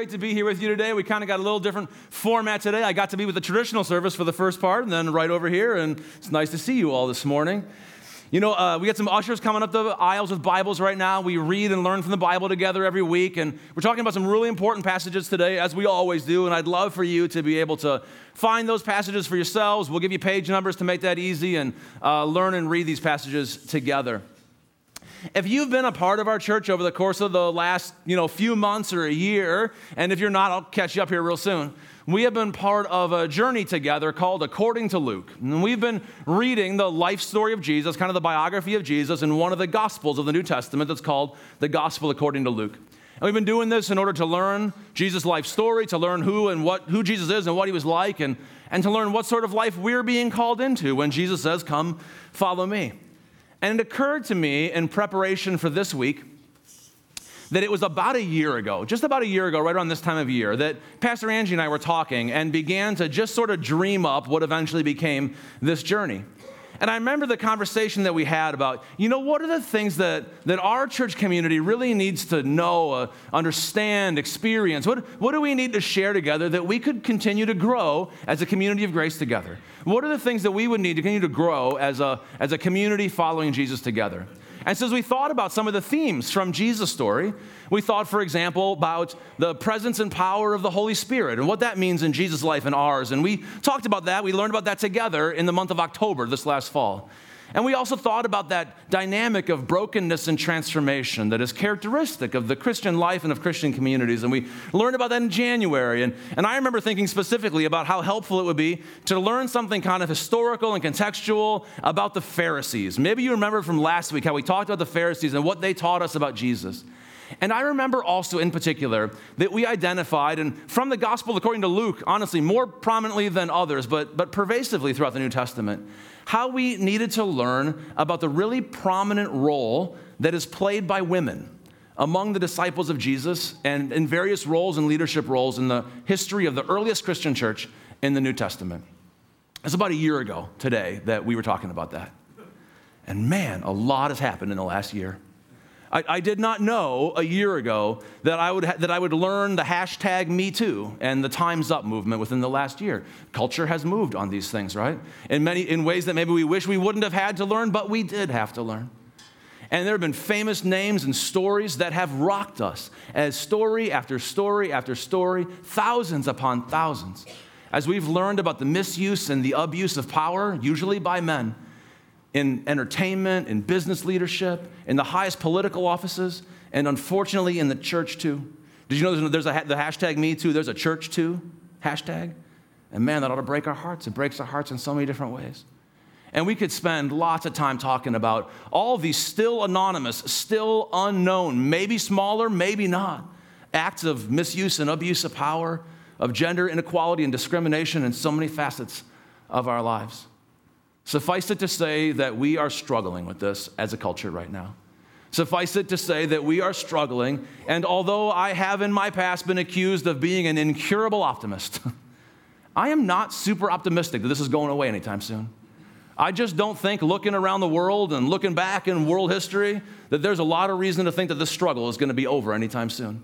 great to be here with you today. We kind of got a little different format today. I got to be with the traditional service for the first part, and then right over here, and it's nice to see you all this morning. You know, uh, we got some ushers coming up the aisles with Bibles right now. We read and learn from the Bible together every week, and we're talking about some really important passages today, as we always do. And I'd love for you to be able to find those passages for yourselves. We'll give you page numbers to make that easy and uh, learn and read these passages together. If you've been a part of our church over the course of the last, you know, few months or a year, and if you're not, I'll catch you up here real soon. We have been part of a journey together called According to Luke. And we've been reading the life story of Jesus, kind of the biography of Jesus, in one of the Gospels of the New Testament that's called the Gospel According to Luke. And we've been doing this in order to learn Jesus' life story, to learn who and what who Jesus is and what he was like, and, and to learn what sort of life we're being called into when Jesus says, Come, follow me. And it occurred to me in preparation for this week that it was about a year ago, just about a year ago, right around this time of year, that Pastor Angie and I were talking and began to just sort of dream up what eventually became this journey. And I remember the conversation that we had about, you know, what are the things that, that our church community really needs to know, uh, understand, experience? What, what do we need to share together that we could continue to grow as a community of grace together? What are the things that we would need to continue to grow as a, as a community following Jesus together? And so, as we thought about some of the themes from Jesus' story, we thought, for example, about the presence and power of the Holy Spirit and what that means in Jesus' life and ours. And we talked about that. We learned about that together in the month of October this last fall. And we also thought about that dynamic of brokenness and transformation that is characteristic of the Christian life and of Christian communities. And we learned about that in January. And, and I remember thinking specifically about how helpful it would be to learn something kind of historical and contextual about the Pharisees. Maybe you remember from last week how we talked about the Pharisees and what they taught us about Jesus. And I remember also in particular that we identified, and from the gospel according to Luke, honestly, more prominently than others, but, but pervasively throughout the New Testament, how we needed to learn about the really prominent role that is played by women among the disciples of Jesus and in various roles and leadership roles in the history of the earliest Christian church in the New Testament. It's about a year ago today that we were talking about that. And man, a lot has happened in the last year. I, I, did not know a year ago that I, would ha- that I would learn the hashtag Me Too and the Time's Up movement within the last year. Culture has moved on these things, right? In, many, in ways that maybe we wish we wouldn't have had to learn, but we did have to learn. And there have been famous names and stories that have rocked us as story after story after story, thousands upon thousands, as we've learned about the misuse and the abuse of power, usually by men in entertainment, in business leadership, in the highest political offices, and unfortunately in the church too. Did you know there's, a, the hashtag me too? There's a church too hashtag? And man, that ought to break our hearts. It breaks our hearts in so many different ways. And we could spend lots of time talking about all these still anonymous, still unknown, maybe smaller, maybe not, acts of misuse and abuse of power, of gender inequality and discrimination in so many facets of our lives. Suffice it to say that we are struggling with this as a culture right now. Suffice it to say that we are struggling, and although I have in my past been accused of being an incurable optimist, I am not super optimistic that this is going away anytime soon. I just don't think looking around the world and looking back in world history that there's a lot of reason to think that this struggle is going to be over anytime soon.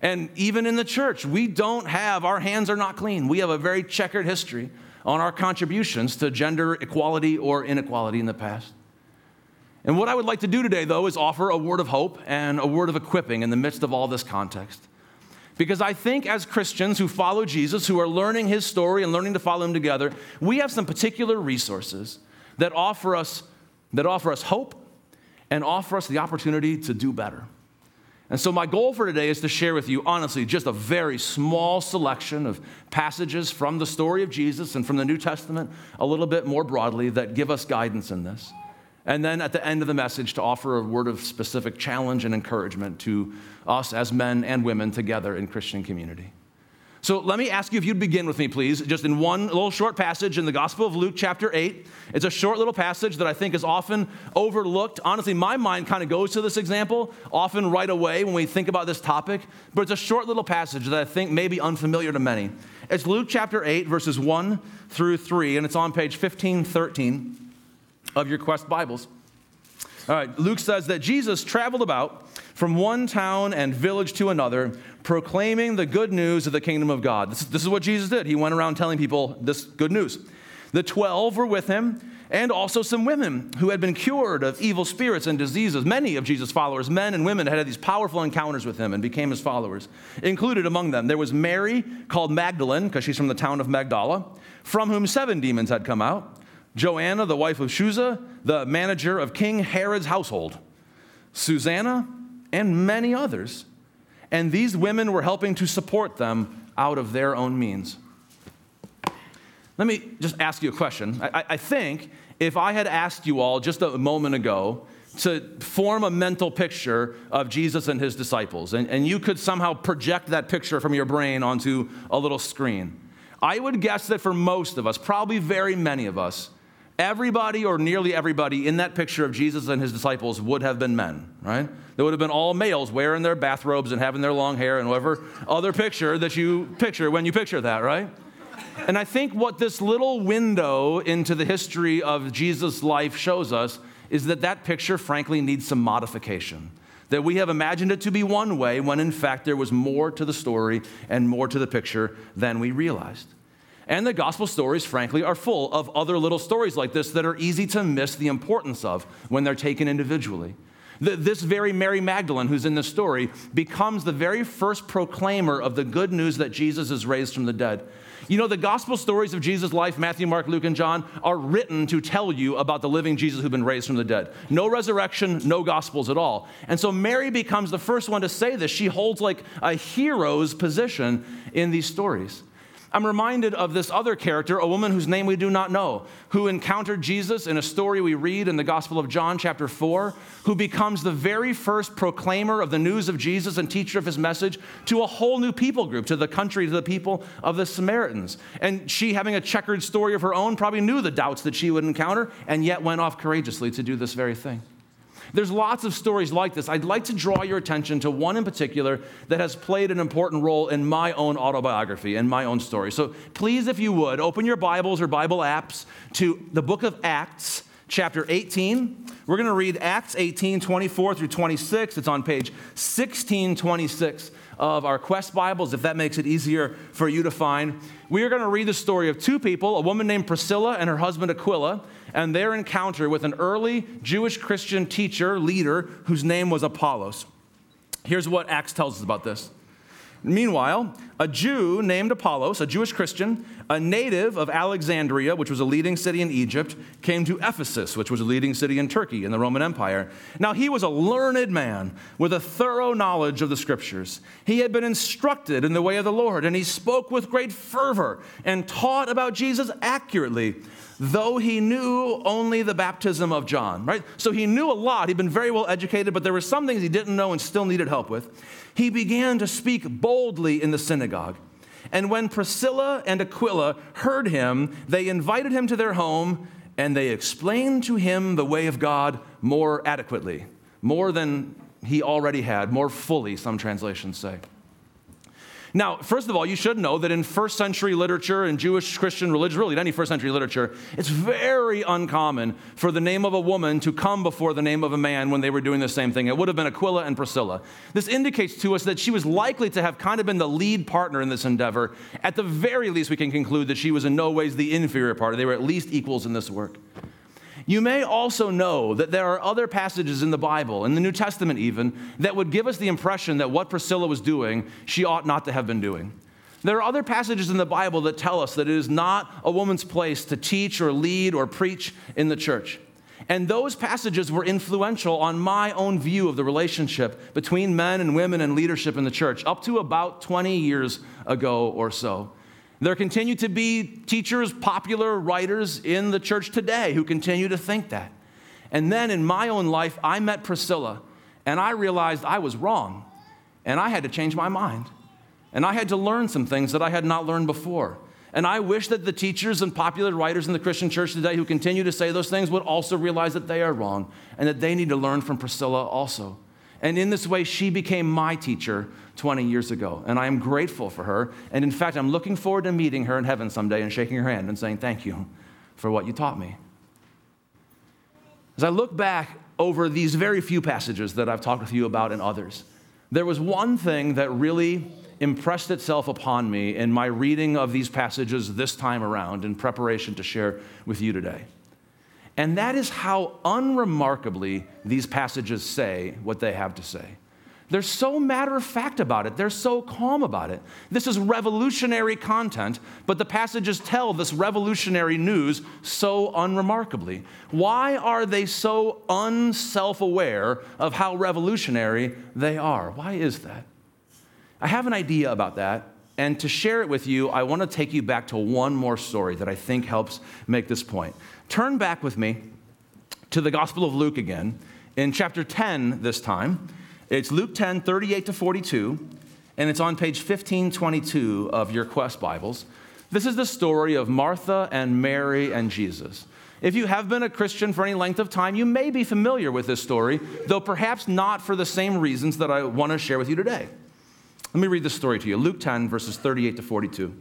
And even in the church, we don't have, our hands are not clean. We have a very checkered history on our contributions to gender equality or inequality in the past. And what I would like to do today, though, is offer a word of hope and a word of equipping in the midst of all this context. Because I think as Christians who follow Jesus, who are learning his story and learning to follow him together, we have some particular resources that offer us, that offer us hope and offer us the opportunity to do better. And so, my goal for today is to share with you, honestly, just a very small selection of passages from the story of Jesus and from the New Testament, a little bit more broadly, that give us guidance in this. And then at the end of the message, to offer a word of specific challenge and encouragement to us as men and women together in Christian community. So let me ask you if you'd begin with me, please, just in one little short passage in the Gospel of Luke, chapter 8. It's a short little passage that I think is often overlooked. Honestly, my mind kind of goes to this example often right away when we think about this topic, but it's a short little passage that I think may be unfamiliar to many. It's Luke chapter 8, verses 1 through 3, and it's on page 1513 of your Quest Bibles. All right, Luke says that Jesus traveled about from one town and village to another, proclaiming the good news of the kingdom of God. This, this is what Jesus did. He went around telling people this good news. The 12 were with him and also some women who had been cured of evil spirits and diseases. Many of Jesus' followers, men and women, had had these powerful encounters with him and became his followers. Included among them, there was Mary, called Magdalene, because she's from the town of Magdala, from whom seven demons had come out. Joanna, the wife of Chuza, the manager of King Herod's household. Susanna, and many others. And these women were helping to support them out of their own means. Let me just ask you a question. I, I think if I had asked you all just a moment ago to form a mental picture of Jesus and his disciples, and, and you could somehow project that picture from your brain onto a little screen, I would guess that for most of us, probably very many of us, everybody or nearly everybody in that picture of Jesus and his disciples would have been men, right? They would have been all males wearing their bathrobes and having their long hair and whatever other picture that you picture when you picture that, right? And I think what this little window into the history of Jesus' life shows us is that that picture, frankly, needs some modification. That we have imagined it to be one way when in fact there was more to the story and more to the picture than we realized. And the gospel stories, frankly, are full of other little stories like this that are easy to miss the importance of when they're taken individually. This very Mary Magdalene, who's in this story, becomes the very first proclaimer of the good news that Jesus is raised from the dead. You know, the gospel stories of Jesus' life, Matthew, Mark, Luke, and John, are written to tell you about the living Jesus who'd been raised from the dead. No resurrection, no gospels at all. And so Mary becomes the first one to say this. She holds like a hero's position in these stories. I'm reminded of this other character, a woman whose name we do not know, who encountered Jesus in a story we read in the Gospel of John, chapter 4, who becomes the very first proclaimer of the news of Jesus and teacher of his message to a whole new people group, to the country, to the people of the Samaritans. And she, having a checkered story of her own, probably knew the doubts that she would encounter and yet went off courageously to do this very thing. There's lots of stories like this. I'd like to draw your attention to one in particular that has played an important role in my own autobiography and my own story. So please, if you would, open your Bibles or Bible apps to the book of Acts, chapter 18. We're going to read Acts 18, 24 through 26. It's on page 1626 of our Quest Bibles, if that makes it easier for you to find. We are going to read the story of two people, a woman named Priscilla and her husband Aquila, and their encounter with an early Jewish Christian teacher, leader, whose name was Apollos. Here's what Acts tells us about this. Meanwhile, a Jew named Apollos, a Jewish Christian, a native of Alexandria, which was a leading city in Egypt, came to Ephesus, which was a leading city in Turkey in the Roman Empire. Now, he was a learned man with a thorough knowledge of the scriptures. He had been instructed in the way of the Lord, and he spoke with great fervor and taught about Jesus accurately though he knew only the baptism of John, right? So he knew a lot. He'd been very well educated, but there were some things he didn't know and still needed help with. He began to speak boldly in the synagogue. And when Priscilla and Aquila heard him, they invited him to their home and they explained to him the way of God more adequately, more than he already had, more fully, some translations say. Now, first of all, you should know that in first century literature and Jewish Christian religion, really any first century literature, it's very uncommon for the name of a woman to come before the name of a man when they were doing the same thing. It would have been Aquila and Priscilla. This indicates to us that she was likely to have kind of been the lead partner in this endeavor. At the very least, we can conclude that she was in no ways the inferior partner. They were at least equals in this work. You may also know that there are other passages in the Bible, in the New Testament even, that would give us the impression that what Priscilla was doing, she ought not to have been doing. There are other passages in the Bible that tell us that it is not a woman's place to teach or lead or preach in the church. And those passages were influential on my own view of the relationship between men and women and leadership in the church up to about 20 years ago or so. There continue to be teachers, popular writers in the church today who continue to think that. And then in my own life, I met Priscilla and I realized I was wrong and I had to change my mind. And I had to learn some things that I had not learned before. And I wish that the teachers and popular writers in the Christian church today who continue to say those things would also realize that they are wrong and that they need to learn from Priscilla also. And in this way, she became my teacher 20 years ago. And I am grateful for her. And in fact, I'm looking forward to meeting her in heaven someday and shaking her hand and saying, Thank you for what you taught me. As I look back over these very few passages that I've talked with you about and others, there was one thing that really impressed itself upon me in my reading of these passages this time around in preparation to share with you today. And that is how unremarkably these passages say what they have to say. They're so matter of fact about it. They're so calm about it. This is revolutionary content, but the passages tell this revolutionary news so unremarkably. Why are they so unself aware of how revolutionary they are? Why is that? I have an idea about that, and to share it with you, I want to take you back to one more story that I think helps make this point. Turn back with me to the Gospel of Luke again, in chapter 10 this time. It's Luke 10, 38 to 42, and it's on page 1522 of your Quest Bibles. This is the story of Martha and Mary and Jesus. If you have been a Christian for any length of time, you may be familiar with this story, though perhaps not for the same reasons that I want to share with you today. Let me read this story to you Luke 10, verses 38 to 42.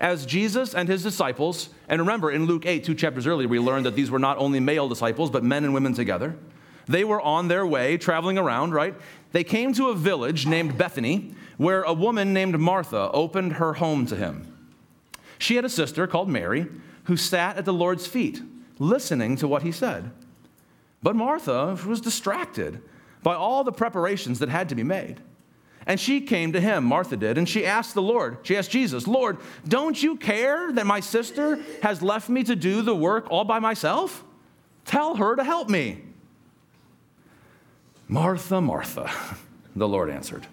As Jesus and his disciples, and remember in Luke 8, two chapters earlier, we learned that these were not only male disciples, but men and women together. They were on their way, traveling around, right? They came to a village named Bethany, where a woman named Martha opened her home to him. She had a sister called Mary who sat at the Lord's feet, listening to what he said. But Martha was distracted by all the preparations that had to be made. And she came to him, Martha did, and she asked the Lord, she asked Jesus, Lord, don't you care that my sister has left me to do the work all by myself? Tell her to help me. Martha, Martha, the Lord answered,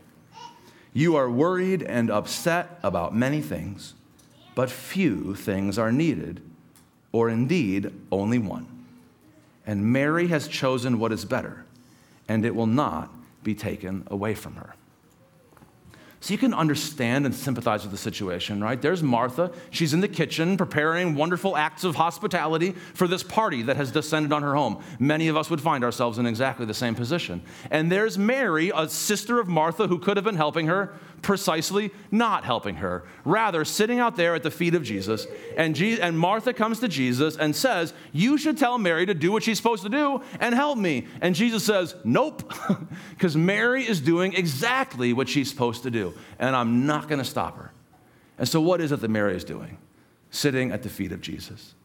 You are worried and upset about many things, but few things are needed, or indeed only one. And Mary has chosen what is better, and it will not be taken away from her. So you can understand and sympathize with the situation, right? There's Martha. She's in the kitchen preparing wonderful acts of hospitality for this party that has descended on her home. Many of us would find ourselves in exactly the same position. And there's Mary, a sister of Martha who could have been helping her, precisely not helping her, rather sitting out there at the feet of Jesus. And, Je- and Martha comes to Jesus and says, You should tell Mary to do what she's supposed to do and help me. And Jesus says, Nope, because Mary is doing exactly what she's supposed to do, and I'm not going to stop her. And so, what is it that Mary is doing? Sitting at the feet of Jesus.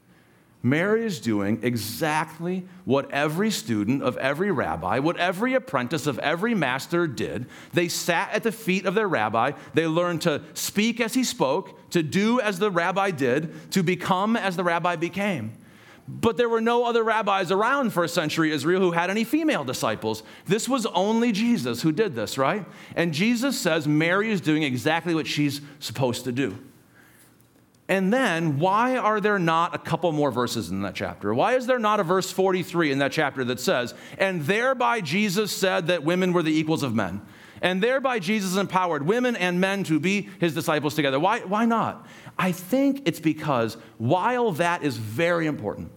Mary is doing exactly what every student of every rabbi, what every apprentice of every master did. They sat at the feet of their rabbi. They learned to speak as he spoke, to do as the rabbi did, to become as the rabbi became. But there were no other rabbis around first century Israel who had any female disciples. This was only Jesus who did this, right? And Jesus says Mary is doing exactly what she's supposed to do. And then, why are there not a couple more verses in that chapter? Why is there not a verse 43 in that chapter that says, And thereby Jesus said that women were the equals of men? And thereby Jesus empowered women and men to be his disciples together. Why, why not? I think it's because while that is very important,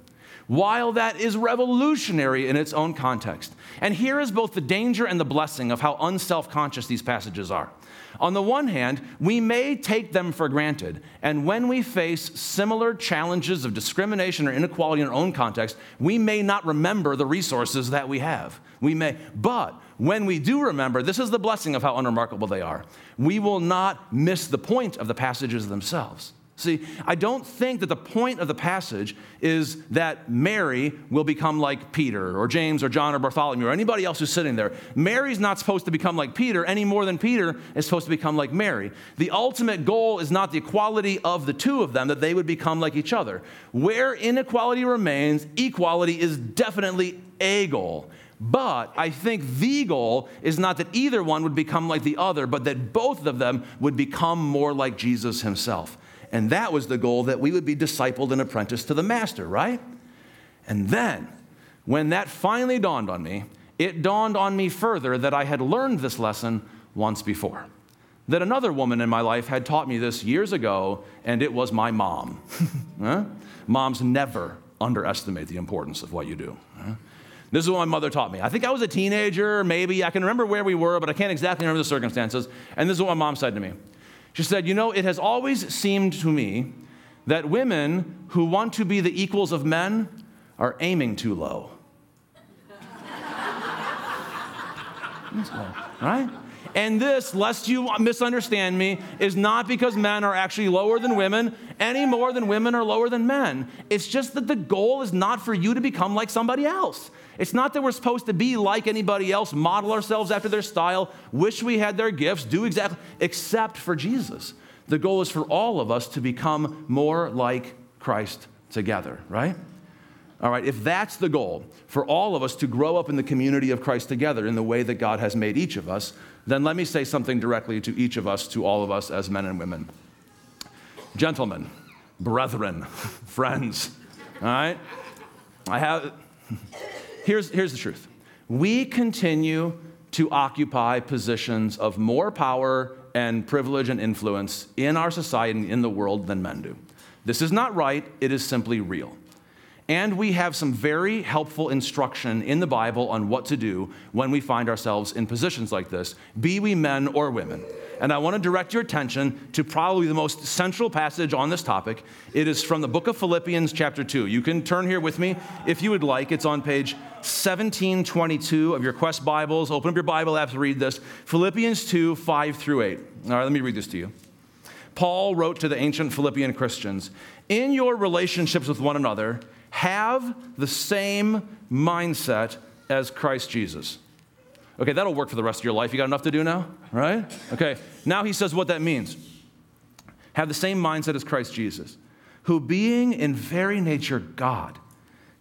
while that is revolutionary in its own context, and here is both the danger and the blessing of how unself conscious these passages are. On the one hand, we may take them for granted, and when we face similar challenges of discrimination or inequality in our own context, we may not remember the resources that we have. We may, but when we do remember, this is the blessing of how unremarkable they are. We will not miss the point of the passages themselves. See, I don't think that the point of the passage is that Mary will become like Peter or James or John or Bartholomew or anybody else who's sitting there. Mary's not supposed to become like Peter any more than Peter is supposed to become like Mary. The ultimate goal is not the equality of the two of them, that they would become like each other. Where inequality remains, equality is definitely a goal. But I think the goal is not that either one would become like the other, but that both of them would become more like Jesus himself. And that was the goal that we would be discipled and apprenticed to the master, right? And then, when that finally dawned on me, it dawned on me further that I had learned this lesson once before. That another woman in my life had taught me this years ago, and it was my mom. huh? Moms never underestimate the importance of what you do. Huh? This is what my mother taught me. I think I was a teenager, maybe. I can remember where we were, but I can't exactly remember the circumstances. And this is what my mom said to me. She said, You know, it has always seemed to me that women who want to be the equals of men are aiming too low. right? And this, lest you misunderstand me, is not because men are actually lower than women any more than women are lower than men. It's just that the goal is not for you to become like somebody else. It's not that we're supposed to be like anybody else, model ourselves after their style, wish we had their gifts, do exactly, except for Jesus. The goal is for all of us to become more like Christ together, right? All right, if that's the goal, for all of us to grow up in the community of Christ together in the way that God has made each of us, then let me say something directly to each of us, to all of us as men and women. Gentlemen, brethren, friends, all right? I have, here's, here's the truth. We continue to occupy positions of more power and privilege and influence in our society and in the world than men do. This is not right, it is simply real. And we have some very helpful instruction in the Bible on what to do when we find ourselves in positions like this, be we men or women. And I want to direct your attention to probably the most central passage on this topic. It is from the book of Philippians, chapter 2. You can turn here with me if you would like. It's on page 1722 of your Quest Bibles. Open up your Bible apps, read this. Philippians 2, 5 through 8. All right, let me read this to you. Paul wrote to the ancient Philippian Christians In your relationships with one another, have the same mindset as Christ Jesus. Okay, that'll work for the rest of your life. You got enough to do now, right? Okay, now he says what that means. Have the same mindset as Christ Jesus, who being in very nature God,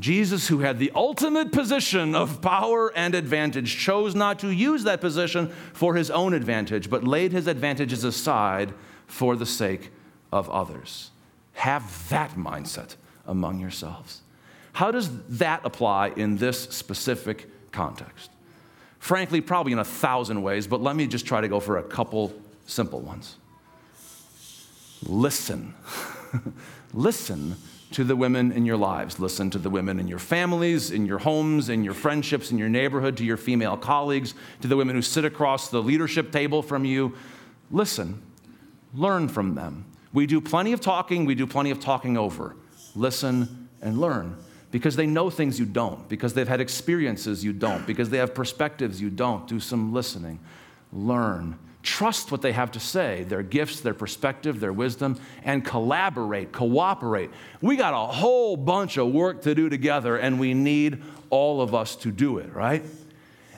Jesus, who had the ultimate position of power and advantage, chose not to use that position for his own advantage, but laid his advantages aside for the sake of others. Have that mindset among yourselves. How does that apply in this specific context? Frankly, probably in a thousand ways, but let me just try to go for a couple simple ones. Listen. Listen to the women in your lives. Listen to the women in your families, in your homes, in your friendships, in your neighborhood, to your female colleagues, to the women who sit across the leadership table from you. Listen. Learn from them. We do plenty of talking, we do plenty of talking over. Listen and learn because they know things you don't, because they've had experiences you don't, because they have perspectives you don't. Do some listening, learn, trust what they have to say, their gifts, their perspective, their wisdom, and collaborate, cooperate. We got a whole bunch of work to do together, and we need all of us to do it, right?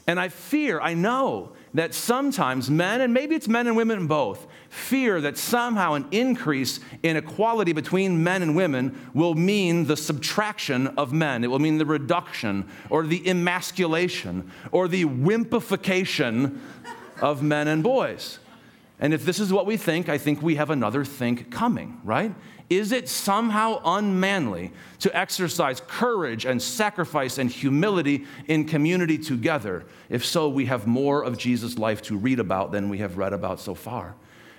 And I fear, I know that sometimes men, and maybe it's men and women both, fear that somehow an increase in equality between men and women will mean the subtraction of men. It will mean the reduction or the emasculation or the wimpification of men and boys. And if this is what we think, I think we have another think coming, right? Is it somehow unmanly to exercise courage and sacrifice and humility in community together? If so, we have more of Jesus' life to read about than we have read about so far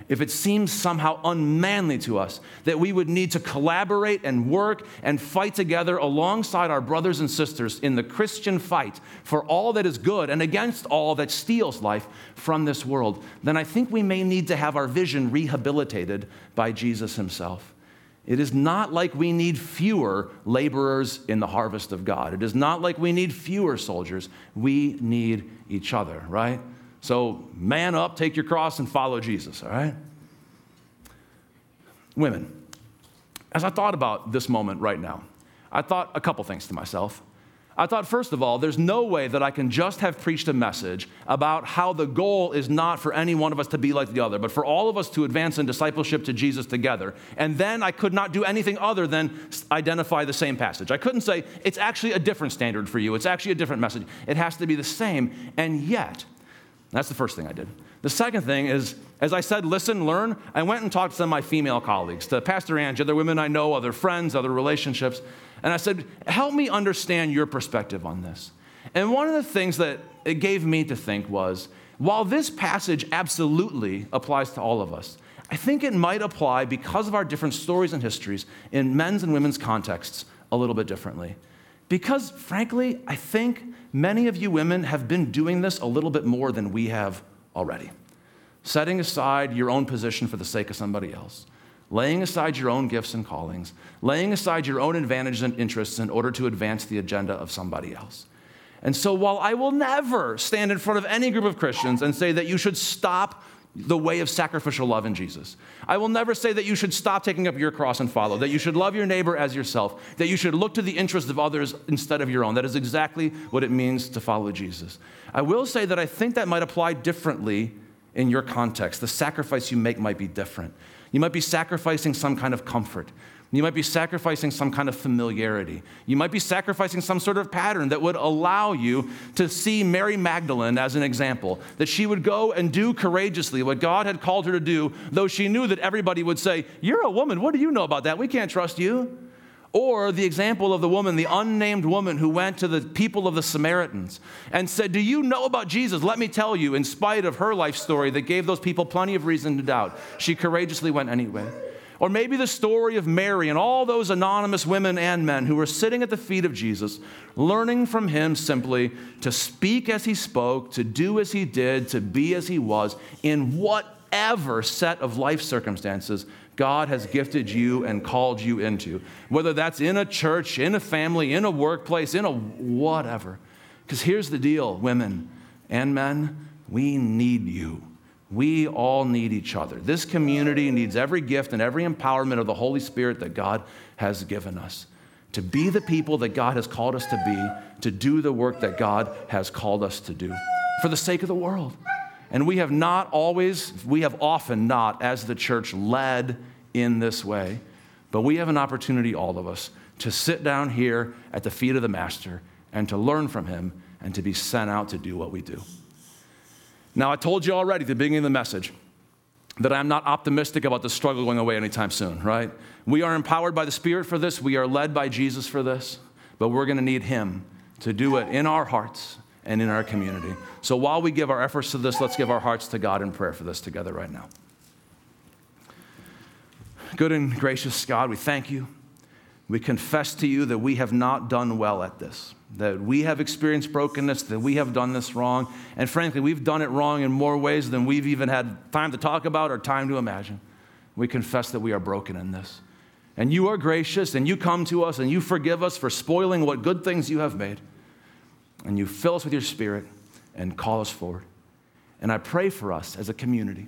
if it seems somehow unmanly to us that we would need to collaborate and work and fight together alongside our brothers and sisters in the Christian fight for all that is good and against all that steals life from this world, then I think we may need to have our vision rehabilitated by Jesus himself. It is not like we need fewer laborers in the harvest of God. It is not like we need fewer soldiers. We need each other, right? So, man up, take your cross, and follow Jesus, all right? Women, as I thought about this moment right now, I thought a couple things to myself. I thought, first of all, there's no way that I can just have preached a message about how the goal is not for any one of us to be like the other, but for all of us to advance in discipleship to Jesus together. And then I could not do anything other than identify the same passage. I couldn't say, it's actually a different standard for you, it's actually a different message. It has to be the same. And yet, that's the first thing I did. The second thing is, as I said, listen, learn, I went and talked to some of my female colleagues, to Pastor Angie, other women I know, other friends, other relationships, and I said, help me understand your perspective on this. And one of the things that it gave me to think was while this passage absolutely applies to all of us, I think it might apply because of our different stories and histories in men's and women's contexts a little bit differently. Because, frankly, I think many of you women have been doing this a little bit more than we have already. Setting aside your own position for the sake of somebody else, laying aside your own gifts and callings, laying aside your own advantages and interests in order to advance the agenda of somebody else. And so, while I will never stand in front of any group of Christians and say that you should stop the way of sacrificial love in Jesus. I will never say that you should stop taking up your cross and follow, that you should love your neighbor as yourself, that you should look to the interests of others instead of your own. That is exactly what it means to follow Jesus. I will say that I think that might apply differently in your context. The sacrifice you make might be different. You might be sacrificing some kind of comfort. You might be sacrificing some kind of familiarity. You might be sacrificing some sort of pattern that would allow you to see Mary Magdalene as an example, that she would go and do courageously what God had called her to do, though she knew that everybody would say, You're a woman. What do you know about that? We can't trust you. Or the example of the woman, the unnamed woman who went to the people of the Samaritans and said, Do you know about Jesus? Let me tell you, in spite of her life story that gave those people plenty of reason to doubt, she courageously went anyway. Or maybe the story of Mary and all those anonymous women and men who were sitting at the feet of Jesus, learning from him simply to speak as he spoke, to do as he did, to be as he was, in whatever set of life circumstances God has gifted you and called you into. Whether that's in a church, in a family, in a workplace, in a whatever. Because here's the deal, women and men, we need you. We all need each other. This community needs every gift and every empowerment of the Holy Spirit that God has given us to be the people that God has called us to be, to do the work that God has called us to do for the sake of the world. And we have not always, we have often not, as the church, led in this way. But we have an opportunity, all of us, to sit down here at the feet of the Master and to learn from him and to be sent out to do what we do. Now, I told you already at the beginning of the message that I'm not optimistic about the struggle going away anytime soon, right? We are empowered by the Spirit for this, we are led by Jesus for this, but we're going to need Him to do it in our hearts and in our community. So while we give our efforts to this, let's give our hearts to God in prayer for this together right now. Good and gracious God, we thank you. We confess to you that we have not done well at this that we have experienced brokenness, that we have done this wrong. And frankly, we've done it wrong in more ways than we've even had time to talk about or time to imagine. We confess that we are broken in this. And you are gracious, and you come to us, and you forgive us for spoiling what good things you have made. And you fill us with your spirit and call us forward. And I pray for us as a community.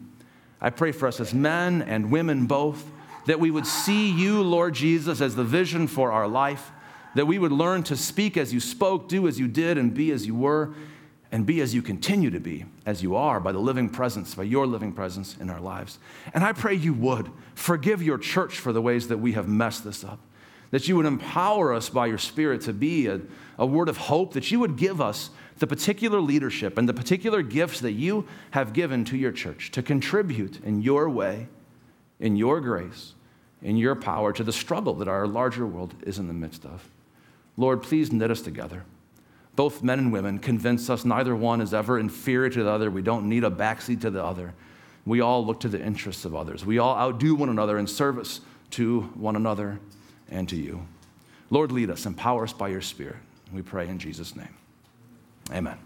I pray for us as men and women both, that we would see you, Lord Jesus, as the vision for our life that we would learn to speak as you spoke, do as you did, and be as you were, and be as you continue to be, as you are, by the living presence, by your living presence in our lives. And I pray you would forgive your church for the ways that we have messed this up, that you would empower us by your Spirit to be a, a word of hope, that you would give us the particular leadership and the particular gifts that you have given to your church to contribute in your way, in your grace, in your power to the struggle that our larger world is in the midst of. Lord, please knit us together. Both men and women convince us neither one is ever inferior to the other. We don't need a backseat to the other. We all look to the interests of others. We all outdo one another in service to one another and to you. Lord, lead us, empower us by your Spirit. We pray in Jesus' name. Amen.